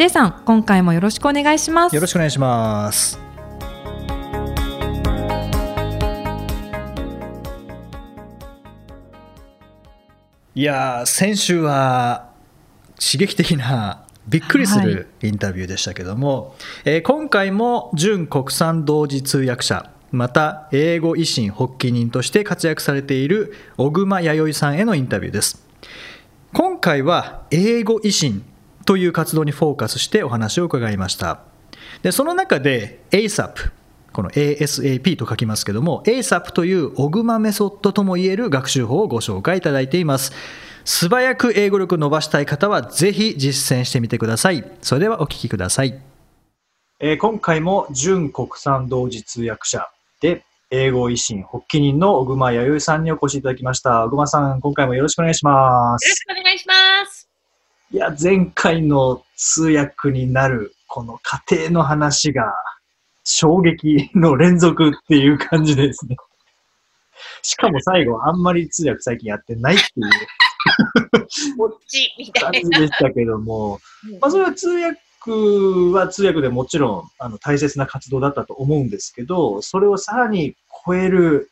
J さん今回もよろしくお願いします。よろしくお願いします。いや先週は刺激的なびっくりするインタビューでしたけども、はい、えー、今回も準国産同時通訳者また英語維新発起人として活躍されている小熊弥生さんへのインタビューです。今回は英語維新という活動にフォーカスしてお話を伺いましたでその中で ASAP この ASAP と書きますけども ASAP という小熊メソッドともいえる学習法をご紹介いただいています素早く英語力伸ばしたい方はぜひ実践してみてくださいそれではお聞きください、えー、今回も準国産同時通訳者で、英語維新発起人の小熊弥生さんにお越しいただきました。小熊さん、今回もよろしくお願いします。よろしくお願いします。いや、前回の通訳になる、この家庭の話が、衝撃の連続っていう感じですね。しかも最後、あんまり通訳最近やってないっていう。こっちみたいな。感じでしたけども、まあそれは通訳は通訳でもちろんあの大切な活動だったと思うんですけど、それをさらに超える、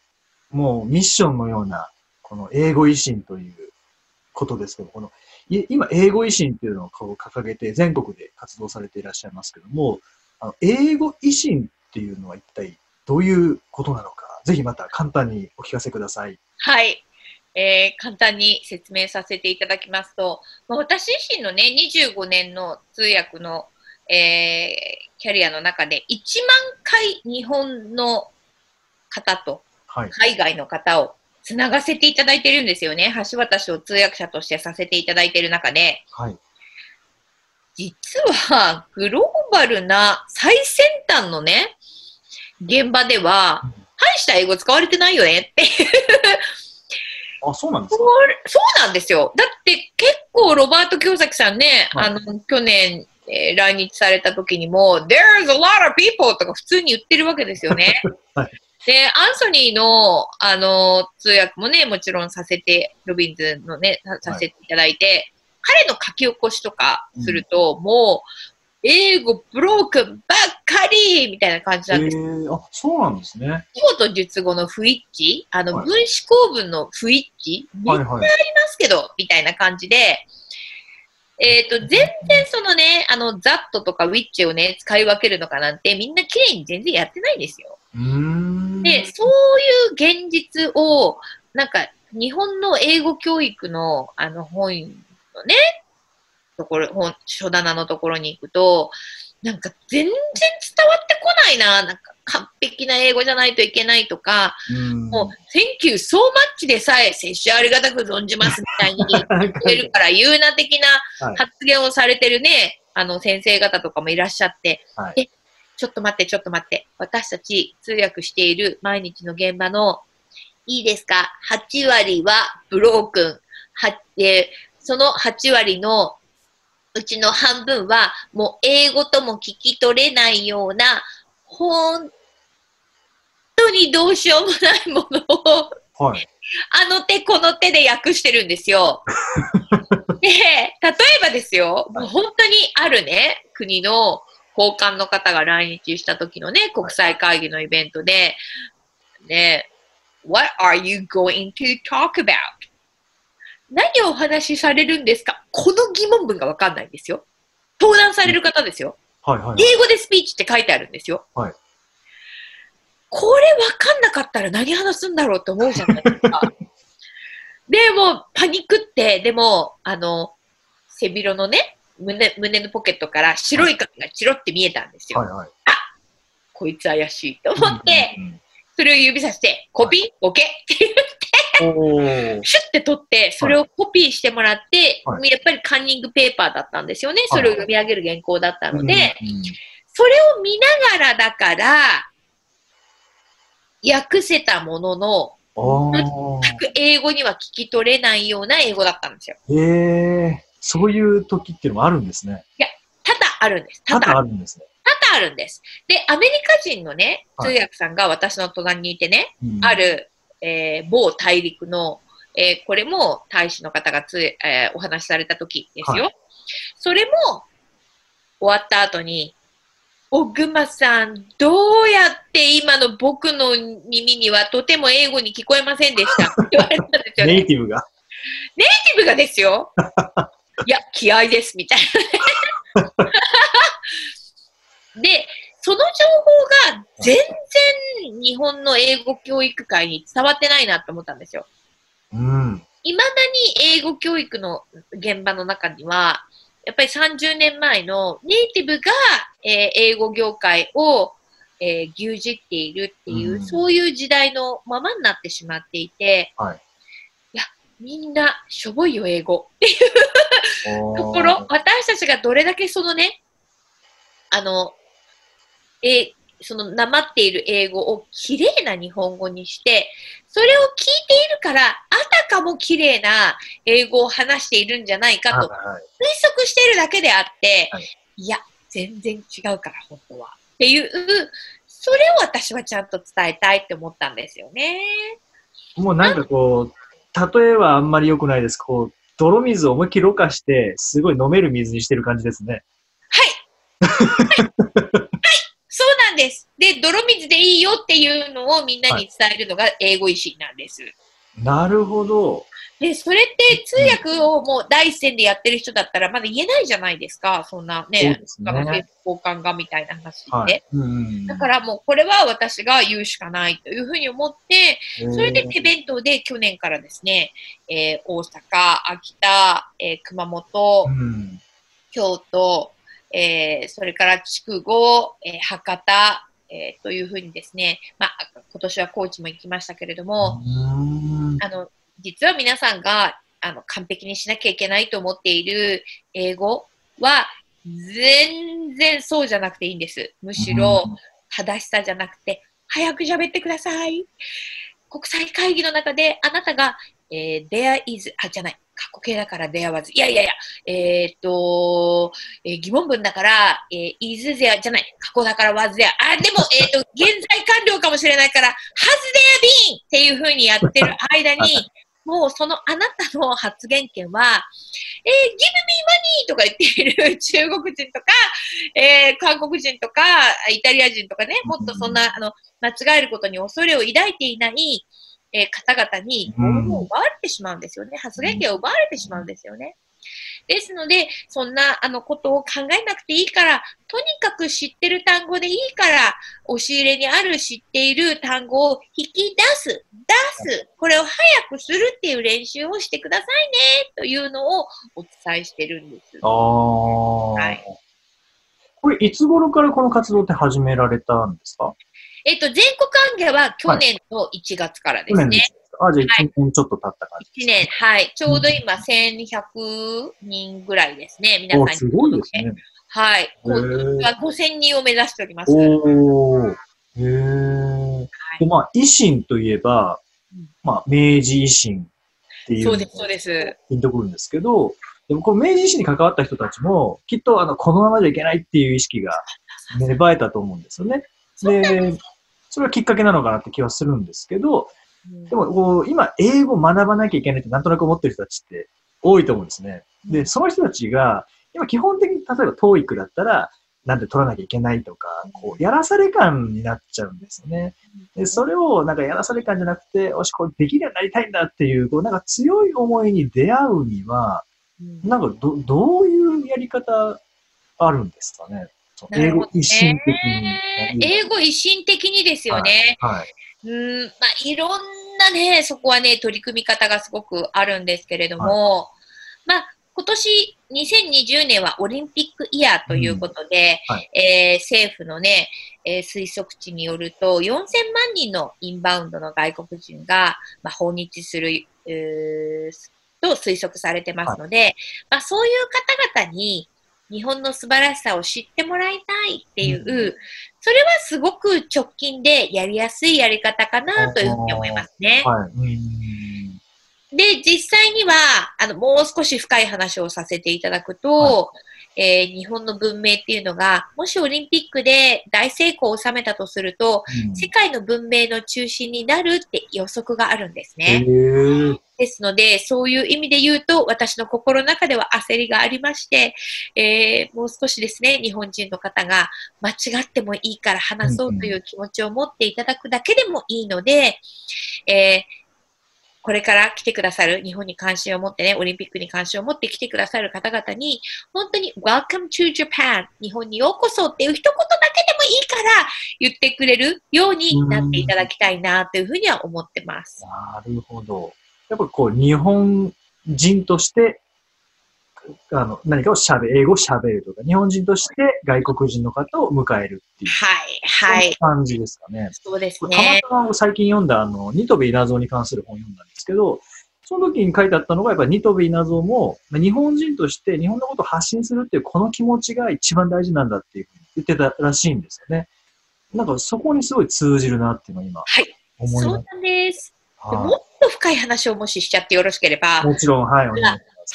もうミッションのような、この英語維新ということですけど、この今、英語維新っていうのを掲げて全国で活動されていらっしゃいますけども、あの英語維新っていうのは一体どういうことなのか、ぜひまた簡単にお聞かせください。はい。えー、簡単に説明させていただきますと、まあ、私自身のね、25年の通訳の、えー、キャリアの中で1万回日本の方と海外の方をつながせていただいてるんですよね。橋渡しを通訳者としてさせていただいている中で、はい、実はグローバルな最先端のね、現場では、大した英語使われてないよねっていう。あ、そうなんですか？そうなんですよ。だって結構ロバート京崎さんね、はい、あの、去年、えー、来日された時にも、There's a lot of people とか普通に言ってるわけですよね。はい、で、アンソニーの、あの、通訳もね、もちろんさせて、ロビンズのね、させていただいて、はい、彼の書き起こしとかすると、うん、もう、英語ブロークンばっかりみたいな感じなんです。えー、あ、そうなんですね。語と述語の不一致、あの、分子構文の不一致、みんなありますけど、みたいな感じで、えっ、ー、と、全然そのね、あの、ザットとかウィッチをね、使い分けるのかなんて、みんな綺麗に全然やってないんですよ。で、そういう現実を、なんか、日本の英語教育の、あの、本のね、ところ、本、書棚のところに行くと、なんか全然伝わってこないな、なんか完璧な英語じゃないといけないとか、うもう、Thank you so much でさえ、接種ありがたく存じますみたいに 言ってるから、言うな的な発言をされてるね、あの、先生方とかもいらっしゃって、はい、え、ちょっと待って、ちょっと待って、私たち通訳している毎日の現場の、いいですか ?8 割はブロークン。は、えー、その8割のうちの半分はもう英語とも聞き取れないような、本当にどうしようもないものを、はい、あの手この手で訳してるんですよ。で、例えばですよ、もう本当にあるね、国の高官の方が来日した時のね、国際会議のイベントで、ね、What are you going to talk about? 何をお話しされるんですか？この疑問文がわかんないんですよ。登壇される方ですよ。はいはい、英語でスピーチって書いてあるんですよ。はい、これわかんなかったら何話すんだろうって思うじゃないですか。で、もパニックって、でも、あの、背広のね、胸、胸のポケットから白い紙がチロって見えたんですよ。はいはい、あこいつ怪しいと思って、うんうんうん、それを指さして、コピー、オケって言って、シュッて取って、それをコピーしてもらって、はい、やっぱりカンニングペーパーだったんですよね。それを読み上げる原稿だったので、はいそれを見ながらだから、訳せたものの、あ全く英語には聞き取れないような英語だったんですよ。あ。へえ。そういう時っていうのもあるんですね。多々あるんです。多多々あるんですね。多々あるんです。で、アメリカ人のね、通はい訳さんが私の隣にいてね、うんあ。る、えー某大陸の、えーこれも大使の方がつ、えーお話しされた時ですよ。はそれも終わった後に、小熊さん、どうやって今の僕の耳にはとても英語に聞こえませんでしたって言われたんですよね。ネイティブが。ネイティブがですよ。いや、気合です、みたいなね。で、その情報が全然日本の英語教育界に伝わってないなと思ったんですよ。うん。いまだに英語教育の現場の中には、やっぱり30年前のネイティブが、えー英語業界を、えー牛耳っているっていう、うんそういう時代のままになってしまっていて、はいや、みんなしょぼいよ、英語。とところ、私たちがどれだけそのね、あの、え、その、なまっている英語を綺麗な日本語にして、それを聞いているから、あたかも綺麗な英語を話しているんじゃないかと推はい測しているだけであって、はいい、や、全然違うから、本当は。っていう、それを私はちゃんと伝えたいって思ったんですよね。もうなんかこう、例えはあんまり良くないです。こう、泥水を思いっきりろ過して、すごい飲める水にしてる感じですね。はい。はい。そうなんです。で、泥水でいいよっていうのをみんなに伝えるのが英語維新なんです。なるほど。で、それって通訳をもう第一線でやってる人だったらまだ言えないじゃないですか。そんなねね交換がみたいな話って。はい。うんうんだからもうこれは私が言うしかないというふうに思って、それで手弁当で去年からですね、えー大阪、秋田、えー熊本、うん。京都、えーそれから筑後、えー博多、えーというふうにですね、まあ、今年は高知も行きましたけれども、うんあの、実は皆さんが、あの、完璧にしなきゃいけないと思っている英語は、全然そうじゃなくていいんです。むしろ、正しさじゃなくて、早く喋ってください。国際会議の中で、あなたが、えー there is, あ、じゃない、過去形だから there was, いやいやいや、えーっと、えー疑問文だから、えー is there じゃない、過去だから was there, あ、でも、えーっと、現在完了かもしれないから、has there been っていう風にやってる間に、もうそのあなたの発言権は、えー give me money とか言っている中国人とか、えー韓国人とか、イタリア人とかね、もっとそんな、あの、間違えることに恐れを抱いていない、えー方々に、うんもう奪われてしまうんですよね。発言権を奪われてしまうんですよね。ですので、そんなあのことを考えなくていいから、とにかく知ってる単語でいいから、押し入れにある知っている単語を引き出す、出す、これを早くするっていう練習をしてくださいね、というのをお伝えしてるんです。ああ。はいこれ、いつ頃からこの活動って始められたんですか？えっと、全国歓迎は去年の1月からですね。去年ですかあ、じゃあ1年ちょっと経った感じ1年、はい。ちょうど今、1100人ぐらいですね。皆さんすごいですね。はい。へー今年は5000人を目指しております。おー。へえ。で、まあ、維新といえばうん、まあ、明治維新っていうそうです、そうです。ピンとくるんですけど、でもこの明治維新に関わった人たちも、きっとあの、このままじゃいけないっていう意識が芽生えたと思うんですよね。で、それがきっかけなのかなって気はするんですけど、うんでもこう、今、英語を学ばなきゃいけないってなんとなく思ってる人たちって多いと思うんですね。で、その人たちが、今基本的に例えば TOEIC だったら、なんで取らなきゃいけないとか、こう、やらされ感になっちゃうんですよね。で、それをなんかやらされ感じゃなくて、よし、これできるようになりたいんだっていう、こう、なんか強い思いに出会うには、うんなんかど、どういうやり方あるんですかね。英語一心的に。英語一心的にですよね。はい。うん、まあ、いろんなね、そこはね、取り組み方がすごくあるんですけれども、まあ、今年2020年はオリンピックイヤーということで、うん。はい。えー政府のね、えー推測値によると、4000万人のインバウンドの外国人が、まあ、訪日する、えーと推測されてますので、まあ、そういう方々に、日本の素晴らしさを知ってもらいたいっていう、うん、それはすごく直近でやりやすいやり方かなというふうに思いますね。はい、で、実際には、あの、もう少し深い話をさせていただくと、はい。えー、日本の文明っていうのが、もしオリンピックで大成功を収めたとすると、うん、世界の文明の中心になるって予測があるんですね。ですので、そういう意味で言うと、私の心の中では焦りがありまして、えー、もう少しですね、日本人の方が間違ってもいいから話そうという気持ちを持っていただくだけでもいいので、えーこれから来てくださる、日本に関心を持ってね、オリンピックに関心を持って来てくださる方々に、本当に Welcome to Japan 日本にようこそっていう一言だけでもいいから言ってくれるようになっていただきたいなというふうには思ってます。なるほど。やっぱこう、日本人としてあの、何かを喋る、英語を喋るとか、日本人として外国人の方を迎えるっていう。はい、はい。感じですかね。そうですね。たまたま最近読んだ、あの、ニトベ稲造に関する本を読んだんですけど、その時に書いてあったのが、やっぱりニトベ稲造も、日本人として日本のことを発信するっていうこの気持ちが一番大事なんだっていうふうに言ってたらしいんですよね。なんかそこにすごい通じるなっていうのを今、はい。思います。そうなんです。もっと深い話をもししちゃってよろしければ。もちろん、はい。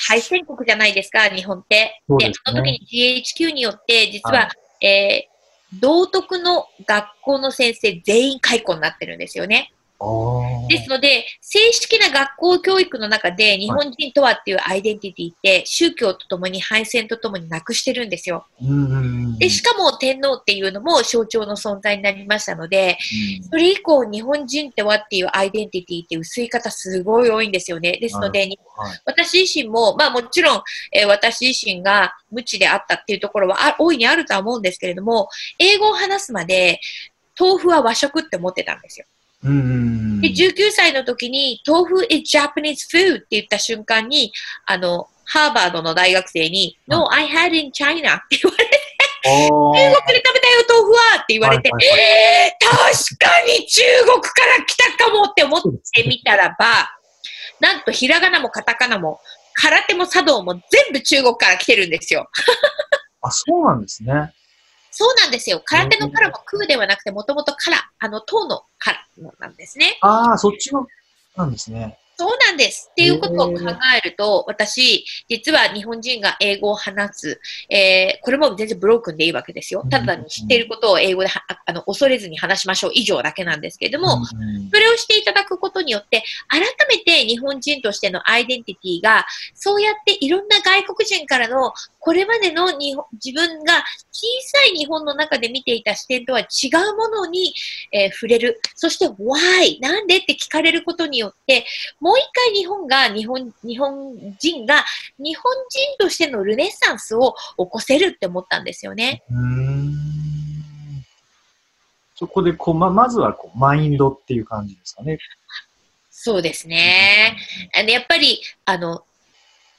敗戦国じゃないですか、日本って。で、ね、その時に GHQ によって、実は、はい、えー、道徳の学校の先生全員解雇になってるんですよね。ですので、正式な学校教育の中で日本人とはっていうアイデンティティって宗教とともに敗戦とともになくしてるんですよ。で、しかも天皇っていうのも象徴の存在になりましたので、それ以降日本人ってはっていうアイデンティティって薄い方すごい多いんですよね。ですので、私自身も、まあもちろん、えー、私自身が無知であったっていうところは大いにあるとは思うんですけれども、英語を話すまで豆腐は和食って思ってたんですよ。で19歳の時に、豆腐 is Japanese food って言った瞬間に、あの、ハーバードの大学生に、No, I had in China って言われて、中国で食べたよ、豆腐はって言われて、はいはい、えー、確かに中国から来たかもって思ってみたらば、なんとひらがなもカタカナも、空手も茶道も全部中国から来てるんですよ。あ、そうなんですね。そうなんですよ。空手のからも空ではなくて、もともとから、あの、唐のからなんですね。ああ、そっちの、なんですね。そうなんです。っていうことを考えると、私、実は日本人が英語を話す、えー、これも全然ブロークンでいいわけですよ。ただに知っていることを英語であの恐れずに話しましょう以上だけなんですけれども、それをしていただくことによって、改めて日本人としてのアイデンティティが、そうやっていろんな外国人からのこれまでの日本自分が小さい日本の中で見ていた視点とは違うものに、えー、触れる。そして、why? なんで？って聞かれることによって、もう一回日本が、日本、日本人が、日本人としてのルネッサンスを起こせるって思ったんですよね。そこでこう、ま、まずはこうマインドっていう感じですかね。そうですね。あのやっぱり、あの、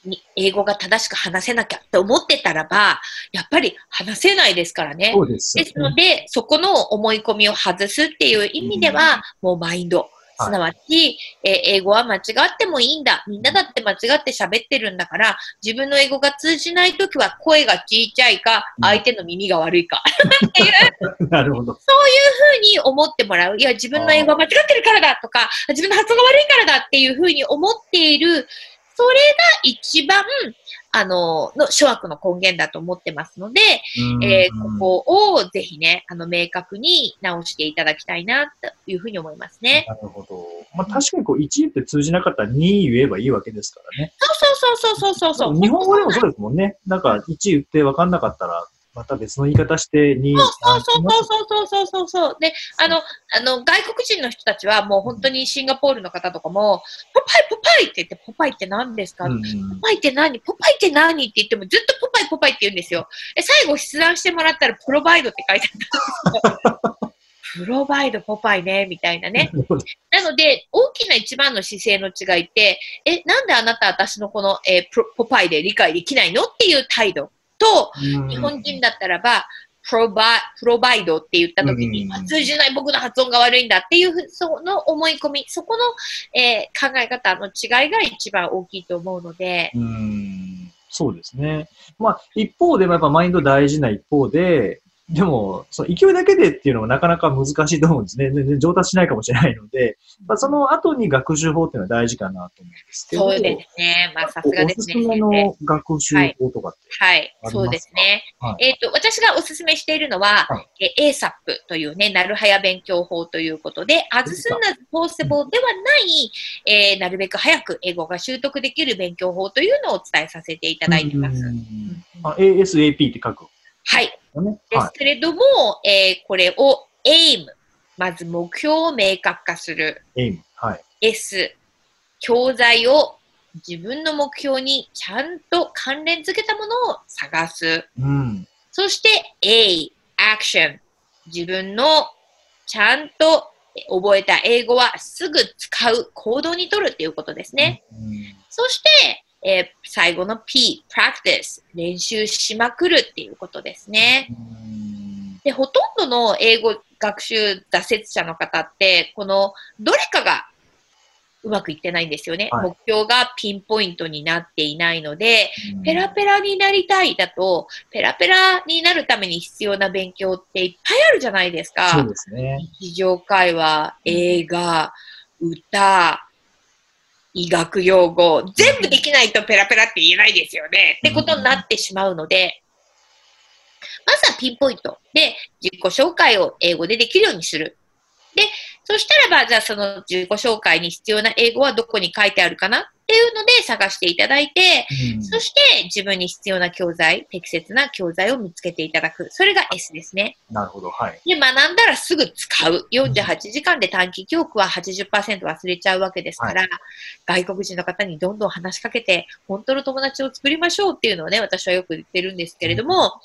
に英語が正しく話せなきゃって思ってたらば、やっぱり話せないですからね。そうです、ね、ですので、そこの思い込みを外すっていう意味では、うん、もうマインド。すなわち、はい、え英語は間違ってもいいんだ。みんなだって間違って喋ってるんだから、自分の英語が通じないときは声がちっちゃいか、相手の耳が悪いか。っていう。なるほど。そういうふうに思ってもらう。いや、自分の英語は間違ってるからだとか、自分の発音が悪いからだっていうふうに思っているそれが一番、あの、の諸悪の根源だと思ってますので、えー、ここをぜひね、あの、明確に直していただきたいな、というふうに思いますね。なるほど。まあ、確かにこう、1言って通じなかったら2言えばいいわけですからね。そうそうそうそうそうそう。日本語でもそうですもんね。なんか、1言って分かんなかったら、また別の言い方してに。そうそうそうそうそうそうそうで、あの、あの、外国人の人たちはもう本当にシンガポールの方とかも、ポパイポパイって言って、ポパイって何ですか、うん、ポパイって何？ポパイって何って言ってもずっとポパイポパイって言うんですよ。え最後筆談してもらったらプロバイドって書いてあったんですよ。プロバイドポパイね、みたいなね。なので、大きな一番の姿勢の違いって、え、なんであなた私のこの、えー、ポパイで理解できないの？っていう態度。と、日本人だったらば、プロバプロバイドって言った時に、うん、通じない僕の発音が悪いんだっていう、その思い込み、そこの、えー、考え方の違いが一番大きいと思うので、うん。そうですね。まあ、一方でもやっぱマインド大事な一方で、でも、その勢いだけでっていうのはなかなか難しいと思うんですね。全然上達しないかもしれないので、まあ、その後に学習法っていうのは大事かなと思うんですけど。そうですね。まあ、さすがですね。おすすめの学習法とかってはい、はい、そうですね。はい、えっ、ー、と、私がおすすめしているのは、はい、え ASAP というね、なるはや勉強法ということで、as soon as possible ではない、えー、なるべく早く英語が習得できる勉強法というのをお伝えさせていただいてます。あ ASAP って書く？はい。ですけれども、はい、えー、これを aim、まず目標を明確化する。aim、はい。s、教材を自分の目標にちゃんと関連付けたものを探す。うん、そして a、action、自分のちゃんと覚えた英語はすぐ使う行動にとるっていうことですね。うん、そして、えー、最後の P、practice、練習しまくるっていうことですね。で、ほとんどの英語学習挫折者の方って、このどれかがうまくいってないんですよね。はい、目標がピンポイントになっていないので、ペラペラになりたいだと、ペラペラになるために必要な勉強っていっぱいあるじゃないですか。そうですね。日常会話、映画、歌、医学用語、全部できないとペラペラって言えないですよね。ってことになってしまうので、まずはピンポイントで自己紹介を英語でできるようにする。で、そしたらば、じゃあその自己紹介に必要な英語はどこに書いてあるかな？っていうので探していただいて、うん、そして自分に必要な教材、適切な教材を見つけていただく。それが S ですね。なるほど。はい。で、学んだらすぐ使う。48時間で短期記憶は80%忘れちゃうわけですから、はい、外国人の方にどんどん話しかけて、本当の友達を作りましょうっていうのをね、私はよく言ってるんですけれども、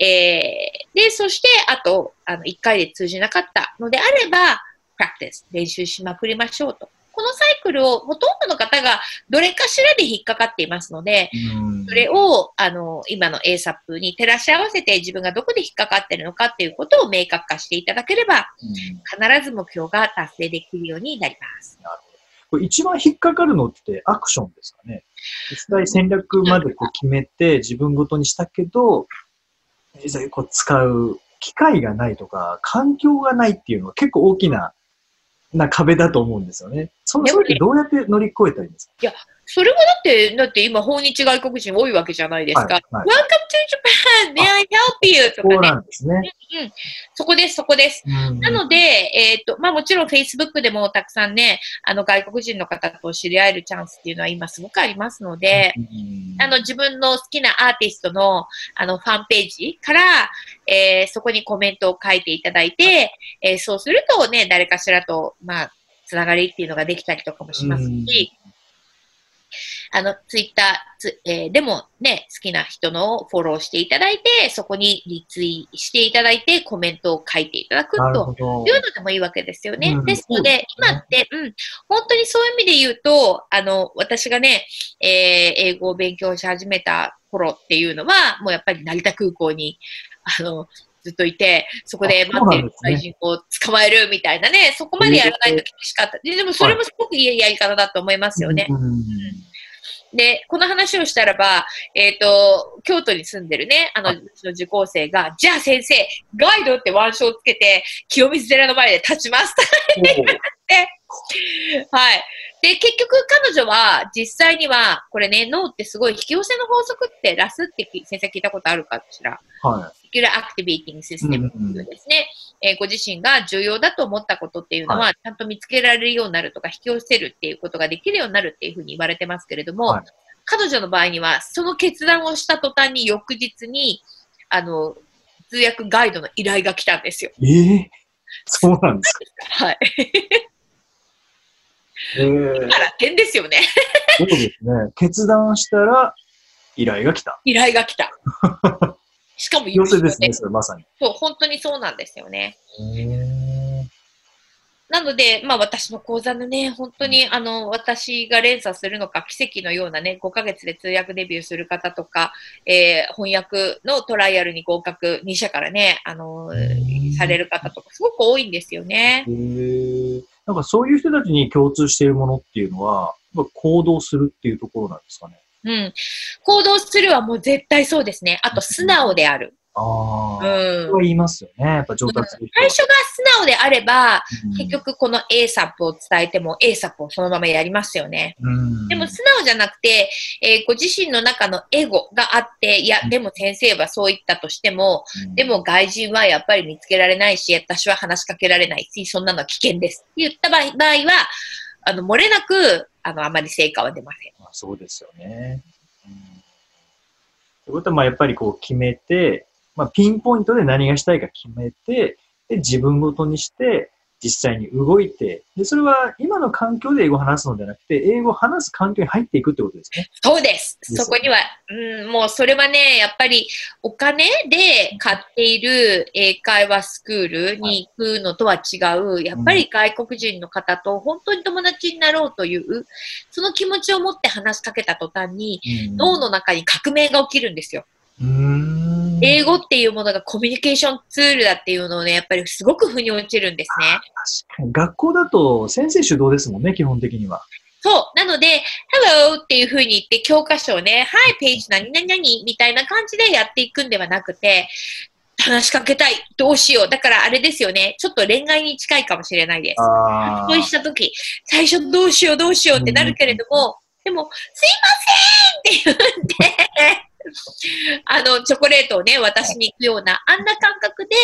うん、えー、で、そして、あと、あの、1回で通じなかったのであれば、practice 練習しまくりましょうと。このサイクルをほとんどの方がどれかしらで引っかかっていますので、それをあの今の ASAP に照らし合わせて自分がどこで引っかかっているのかっていうことを明確化していただければ、必ず目標が達成できるようになります。なるほどこれ一番引っかかるのってアクションですかね。実際戦略までこう決めて自分ごとにしたけど、実際こう使う機会がないとか、環境がないっていうのは結構大きなな壁だと思うんですよね。その、それどうやって乗り越えたらいいんですか？いや、それはだって、だって今、訪日外国人多いわけじゃないですか。はいはい、Welcome to Japan! May I help you? とかね。そうなんですね。うん、そこです、そこです。うん、なので、えっ、ー、と、まあもちろん Facebook でもたくさんね、あの外国人の方と知り合えるチャンスっていうのは今すごくありますので、うん、あの自分の好きなアーティストのあのファンページから、えー、そこにコメントを書いていただいて、えー、そうするとね、誰かしらと、まあ、つながりっていうのができたりとかもしますし、あの、ツイッター、えー、でもね、好きな人のフォローしていただいて、そこにリツイしていただいて、コメントを書いていただくというのでもいいわけですよね。うん、ですので、今って、うん、本当にそういう意味で言うと、あの、私がね、えー、英語を勉強し始めた頃っていうのは、もうやっぱり成田空港に、あの、ずっといて、そこで待ってる外人を捕まえるみたいなね、そこまでやらないと厳しかった。でもそれもすごくいいやり方だと思いますよね。うんで、この話をしたらば、えっ、ー、と、京都に住んでるね、あの、うちの受講生が、じゃあ先生、ガイドって腕章をつけて、清水寺の前で立ちます。はい。で、結局彼女は実際には、これね、脳ってすごい引き寄せの法則ってラスって先生聞いたことあるかしら？はい。セキュラアクティビティングシステムっていうですね、うんうん、えー、ご自身が重要だと思ったことっていうのは、はい、ちゃんと見つけられるようになるとか、引き寄せるっていうことができるようになるっていうふうに言われてますけれども、はい、彼女の場合には、その決断をした途端に翌日に、あの、通訳ガイドの依頼が来たんですよ。ええー、そうなんですか？はい。えー、から点ですよね。そうですね。決断したら、依頼が来た。依頼が来た。しかも要請ですね、それまさに。そう、本当にそうなんですよね。なので、まあ私の講座のね、本当にあの、私が連鎖するのか、奇跡のようなね、5ヶ月で通訳デビューする方とか、えー、翻訳のトライアルに合格、2社からね、あのされる方とか、すごく多いんですよね。なんかそういう人たちに共通しているものっていうのは、行動するっていうところなんですかね。うん。行動するはもう絶対そうですね。あと、素直である。ああ。うんは言いますよね。やっぱ上達最初が素直であれば、うん結局この ASAP を伝えても ASAP をそのままやりますよね。うんでも素直じゃなくて、えーご自身の中のエゴがあって、いやう、んでも先生はそう言ったとしても、うんでも外人はやっぱり見つけられないし、私は話しかけられないし、そんなのは危険です。って言った場合場合は、あの、漏れなく、あの、あまり成果は出ません。まあそうですよね。うん。ということは、まあやっぱりこう決めて、まあピンポイントで何がしたいか決めて、で、自分ごとにして、実際に動いて、で、それは今の環境で英語を話すのではなくて、英語を話す環境に入っていくってことですね。そうです。ですそこには、うん、もうそれはね、やっぱりお金で買っている英会話スクールに行くのとは違う、やっぱり外国人の方と本当に友達になろうという、その気持ちを持って話しかけた途端に、うん脳の中に革命が起きるんですよ。うーん。英語っていうものがコミュニケーションツールだっていうのをね、やっぱりすごく腑に落ちるんですね。学校だと先生主導ですもんね、基本的には。そう。なので、Hello っていう風に言って教科書をね、はい、ページ何々々みたいな感じでやっていくんではなくて、話しかけたい。どうしよう。だからあれですよね。ちょっと恋愛に近いかもしれないです。あそうしたとき、最初どうしようどうしようってなるけれども、でも、すいませんって言って、あの、チョコレートをね、渡しに行くような、あんな感覚で、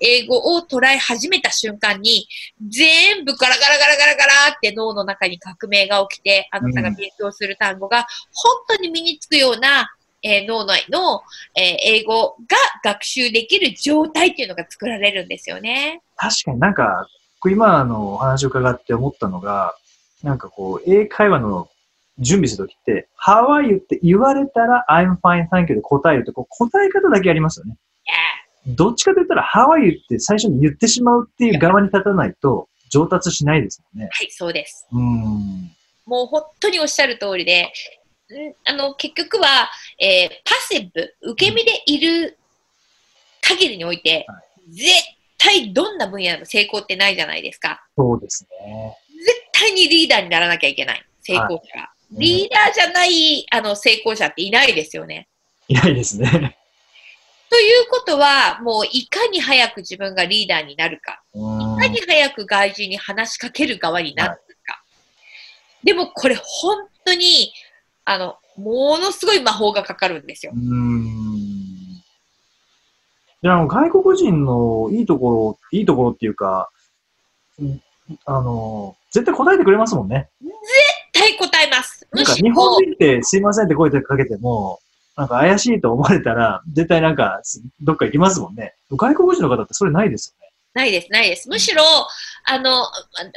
英語を捉え始めた瞬間に、全部ガラガラガラガラガラって脳の中に革命が起きて、あなたが勉強する単語が本当に身につくような、えー脳内の、えー英語が学習できる状態っていうのが作られるんですよね。確かになんか、こう今のお話を伺って思ったのが、なんかこう、英会話の準備するときって、How are you って言われたら I'm fine, thank you で答えると、こう答え方だけありますよね。どっちかと言ったら How are you って最初に言ってしまうっていう側に立たないと上達しないですもんね。はい、そうです。うーん。もう本当におっしゃる通りで、んあの、結局は、えーパッシブ、受け身でいる限りにおいて、は絶対どんな分野でも成功ってないじゃないですか。そうですね。絶対にリーダーにならなきゃいけない。成功者が。リーダーじゃない、あの、成功者っていないですよね。いないですね。ということは、もういかに早く自分がリーダーになるか。いかに早く外人に話しかける側になるか。でもこれ本当に、あの、ものすごい魔法がかかるんですよう。ーん。で、あの、外国人のいいところ、いいところっていうか、うんあの、絶対答えてくれますもんね。絶対答えます。なんか日本人ってすいませんって声かけても、なんか怪しいと思われたら、絶対なんかすどっか行きますもんね。外国人の方ってそれないですよね。ないです、ないです。むしろ、あの、あ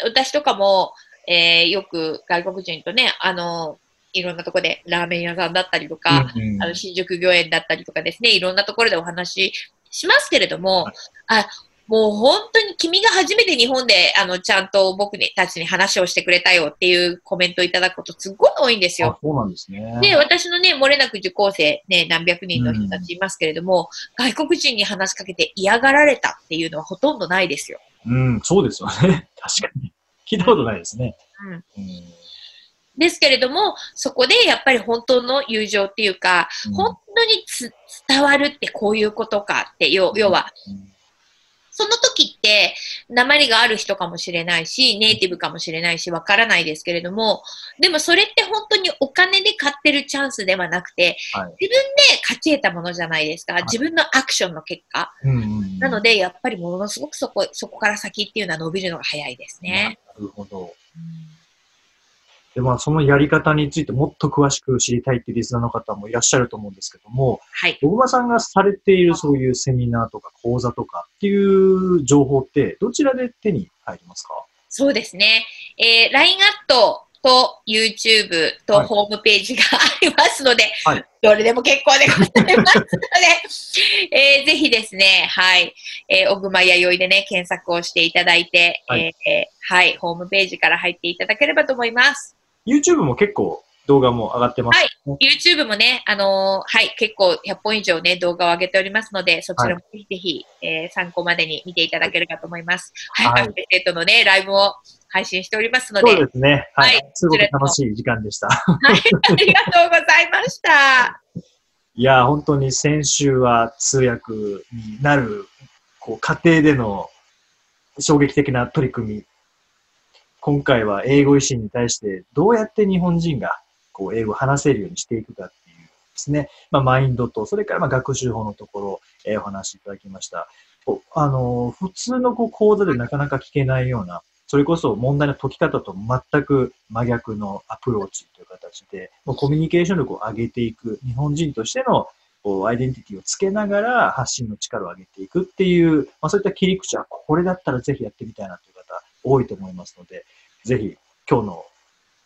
私とかも、えーよく外国人とね、あの、いろんなとこでラーメン屋さんだったりとか、うんうんあの新宿御苑だったりとかですね、いろんなところでお話ししますけれども、はいあもう本当に君が初めて日本であのちゃんと僕たちに話をしてくれたよっていうコメントをいただくことすっごい多いんですよ。あ、そうなんですね。で、私のね、漏れなく受講生、ね、何百人の人たちいますけれども、外国人に話しかけて嫌がられたっていうのはほとんどないですよ。うん、そうですよね。確かに。聞いたことないですね。うんうんですけれども、そこでやっぱり本当の友情っていうか、本当につ伝わるってこういうことかって、要要は、うんその時って、鉛がある人かもしれないし、ネイティブかもしれないし、わからないですけれども、でもそれって本当にお金で買ってるチャンスではなくて、はい自分で勝ち得たものじゃないですか。い自分のアクションの結果。うんうんなので、やっぱりものすごくそこ、そこから先っていうのは伸びるのが早いですね。なるほど。で、まあ、そのやり方についてもっと詳しく知りたいっていうリスナーの方もいらっしゃると思うんですけども、はい。小熊さんがされているそういうセミナーとか講座とかっていう情報って、どちらで手に入りますか？そうですね。えー、LINE アットと YouTube とはいホームページがありますので、はいどれでも結構でございますので、えーぜひですね、はい、えー、小熊弥生でね、検索をしていただいて、はいえーはい、ホームページから入っていただければと思います。?YouTube も結構動画も上がってます、ね YouTube もね、あのーはい、結構100本以上ね、動画を上げておりますので、そちらもぜひぜひ、えー参考までに見ていただければと思います。はい、はいアンペセットのね、ライブも、配信しておりますので。そうですね。はい。はいすごく楽しい時間でした。はい、ありがとうございました。いや、本当に先週は通訳になる、こう、家庭での衝撃的な取り組み。今回は英語維新に対してどうやって日本人がこう英語を話せるようにしていくかっていうですね、まあ、マインドと、それからまあ学習法のところ、えーお話しいただきました。あのー普通のこう講座でなかなか聞けないような、それこそ問題の解き方と全く真逆のアプローチという形で、もうコミュニケーション力を上げていく、日本人としてのこうアイデンティティをつけながら発信の力を上げていくっていう、まあ、そういった切り口は、これだったらぜひやってみたいなという方多いと思いますので、ぜひ今日の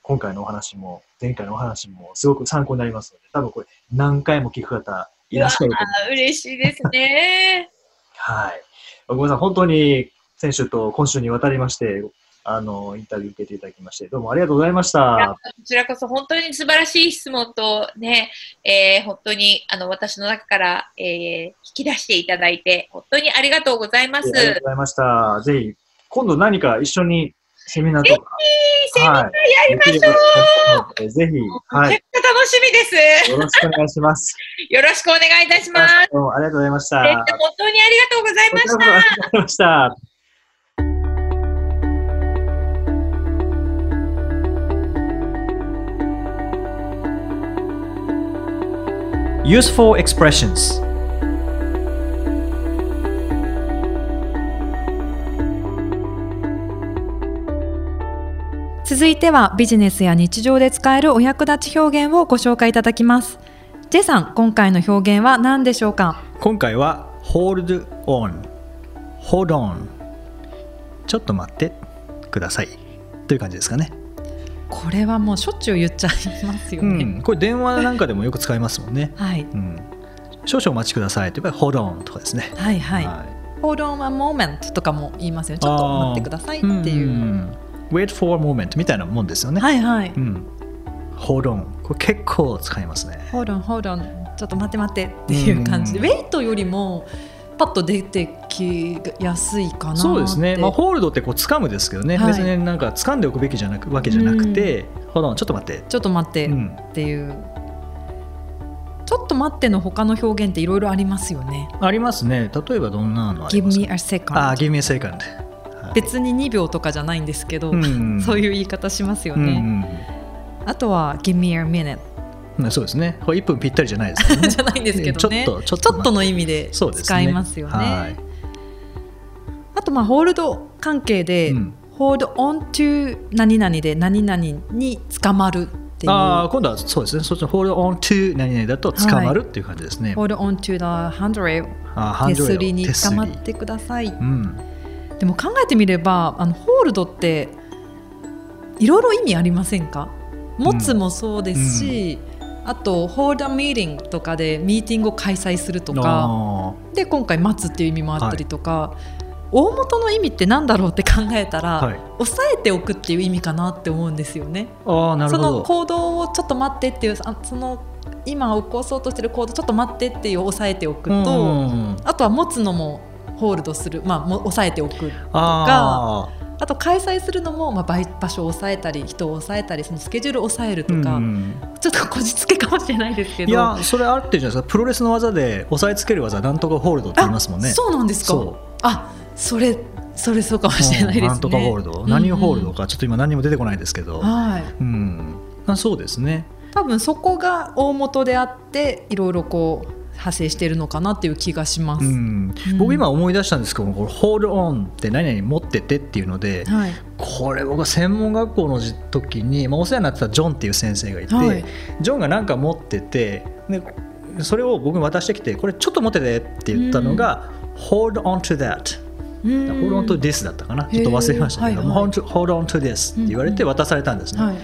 今回のお話も、前回のお話もすごく参考になりますので、多分これ何回も聞く方いらっしゃると思います。嬉しいですね。はい。ごめんなさい。本当に先週と今週にわたりまして、あの、インタビュー受けていただきまして、どうもありがとうございました。こちらこそ本当に素晴らしい質問とね、えー本当にあの私の中から、えー引き出していただいて、本当にありがとうございます。ありがとうございました。ぜひ、今度何か一緒にセミナーとか。セミナーやりましょう。できればと思うのでぜひ、はい。めちゃくちゃ楽しみです。よろしくお願いします。よろしくお願いいたします。どうもありがとうございました。えー本当にありがとうございました。ありがとうございました。Useful expressions 続いてはビジネスや日常で使えるお役立ち表現をご紹介いただきます。ジェさん、今回の表現は何でしょうか？今回は hold on hold on ちょっと待ってくださいという感じですかね、これはもうしょっちゅう言っちゃいますようね。ん、これ電話なんかでもよく使いますもんね、はい。うん、少々お待ちくださいというか hold on とかですねはいはい。は Hold on a moment とかも言いますよね。ちょっと待ってくださいっていう。ん wait for a moment みたいなもんですよね、はいはい。うん、hold on これ結構使いますね。Hold on, hold on ちょっと待って待ってっていう感じ。で、うん。ウェイトよりもパッと出てきやすいかなそうですね、まあ、ホールドってこう掴むですけどね、はい。別になんか掴んでおくべきじゃなくわけじゃなくて、hold on ちょっと待って、ちょっと待ってうん、っていう、ちょっと待っての他の表現っていろいろありますよね。ありますね。例えばどんなのあり Give ます me か a second あ give me a second はい別に2秒とかじゃないんですけど、うん。そういう言い方しますようんね。あとは Give me a minute うんそうですね。これ1分ぴったりじゃないですね。じゃないんですけどね。ちょっとちょっとの意味で使いますよね。はい。あとまあホールド関係で、うん。hold on to 何々で何々に捕まるっていう。ああ今度はそうですね。そっちの hold on to 何々だと捕まるっていう感じですね、hold on to the handrail あ手すり。に手すり捕まってください。うんでも考えてみればあのホールドっていろいろ意味ありませんか？持つもそうですし、あと hold a meeting とかでミーティングを開催するとかあで今回待つっていう意味もあったりとか、大元の意味って何だろうって考えたら、はい。抑えておくっていう意味かなって思うんですよね。ーあーなるそのほど行動をちょっと待ってっていうあその今起こそうとしてる行動ちょっと待ってっていう抑えておくと、うん。あとは持つのもホールドする、まあ、も抑えておくああと開催するのも、まあ、場場所を抑えたり人を抑えたりそのスケジュールを抑えるとーか、うんちょっとこじつけかもしれないですけど。いやそれあってるじゃないですか。プロレスの技で押さえつける技なんとかホールドって言いますもんね。あそうなんですか。そう。あそれそれそうかもしれないですね。なんとかホールド、何ホールドかちょっと今何も出てこないですけど、はい。うん、あそうですね。多分そこが大元であっていろいろこう派生しているのかなっていう気がします。うん、僕今思い出したんですけどこれホールオンって何々持っててっていうので、はい。これ僕は専門学校の時に、まあ、お世話になってたジョンっていう先生がいて、はい。ジョンが何か持っててでそれを僕に渡してきてこれちょっと持っててって言ったのが、hold on to that うん hold on to this だったかな。ちょっと忘れましたけど、はいはい hold on to this って言われて渡されたんですね、はい、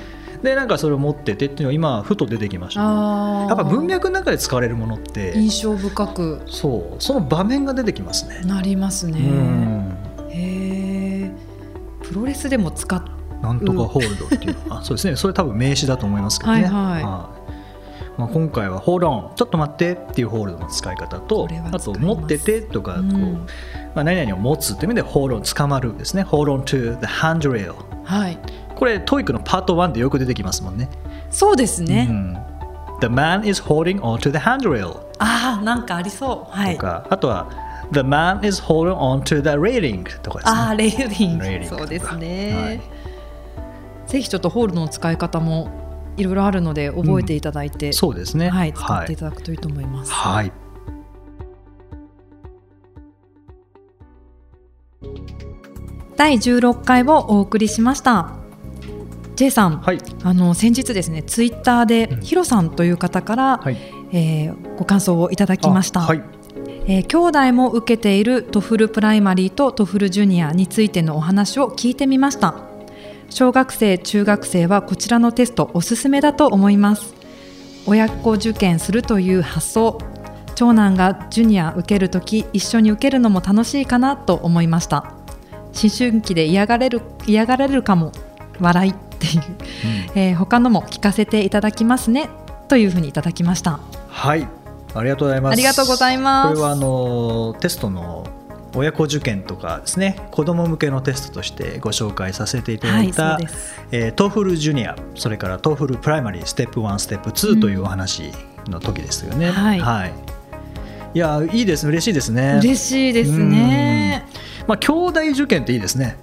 でなんかそれを持っててっていうのが今ふと出てきましたね、やっぱ文脈の中で使われるものって印象深く。そうその場面が出てきますね。なりますね。うん。へえプロレスでも使っなんとかホールドっていうのは、そうですね。それ多分名詞だと思いますけどね。はいはい。い。まあ、今回は「ホールオンちょっと待って」っていうホールドの使い方とあと「持ってて」とかこう、うん。まあ、何々を持つっていう意味で「ホールオン」捕まるですね「ホールオン to the handrail」はい。これ TOEIC のパート1でよく出てきますもんね。そうですね。うん、The man is holding on to the handrail ああ、なんかありそう。はい。とか、あとは The man is holding on to the railing とかですね。ああ、レーリング。そうですはねい。ぜひちょっとホールの使い方もいろいろあるので覚えていただいて、そうですね。はい、使っていただくといいと思います。はい。第16回をお送りしました。J さん、はい。あの先日ですね、ツイッターで、うんヒロさんという方から、はい。えーご感想をいただきました。あはい。えー兄弟も受けている TOEFL Primary と TOEFL Junior についてのお話を聞いてみました小学生中学生はこちらのテストおすすめだと思います親子受験するという発想長男がジュニア受けるとき一緒に受けるのも楽しいかなと思いました思春期で嫌がれる嫌がられるかも笑いっていう、えー他のも聞かせていただきますねというふうにいただきましたはい。ありがとうございます。ありがとうございますこれはあのテストの親子受験とかですね、子供向けのテストとしてご紹介させていただはいた、ですえー、 TOEFL Junior、それから TOEFL Primary ステップ1、ステップ2というお話の時ですよね。はいい。やいいです嬉しいですね。嬉しいですねまあ兄弟受験っていいですね。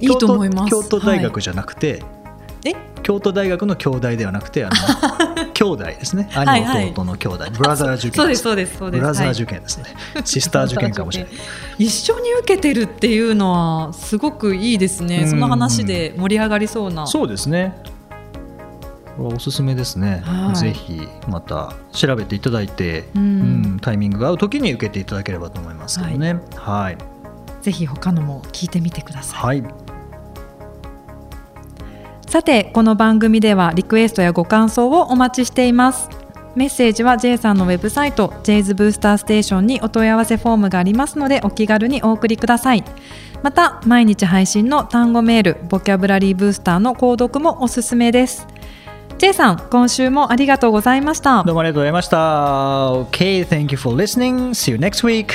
いいと思います。京都大は学じゃなくて、い。え？京都大学の兄弟ではなくてあの 兄弟ですね。はいはい。兄弟の兄弟、ブラザー受験そうですそうですそうです。ブラザーはい受験ですね。シスター受験かもしれない。一緒に受けてるっていうのはすごくいいですね、うん。その話で盛り上がりそうな。そうですね。おすすめですね、はい。ぜひまた調べていただいて、うん。うんタイミングが合う時に受けていただければと思いますけどね。はい、ぜひ他のも聞いてみてください、はい、さてこの番組ではリクエストやご感想をお待ちしていますメッセージは J さんのウェブサイト J's ブースターステーションにお問い合わせフォームがありますのでお気軽にお送りくださいまた毎日配信の単語メールボキャブラリーブースターの購読もおすすめです J さん今週もありがとうございましたどうもありがとうございました。OK thank you for listening. See you next week.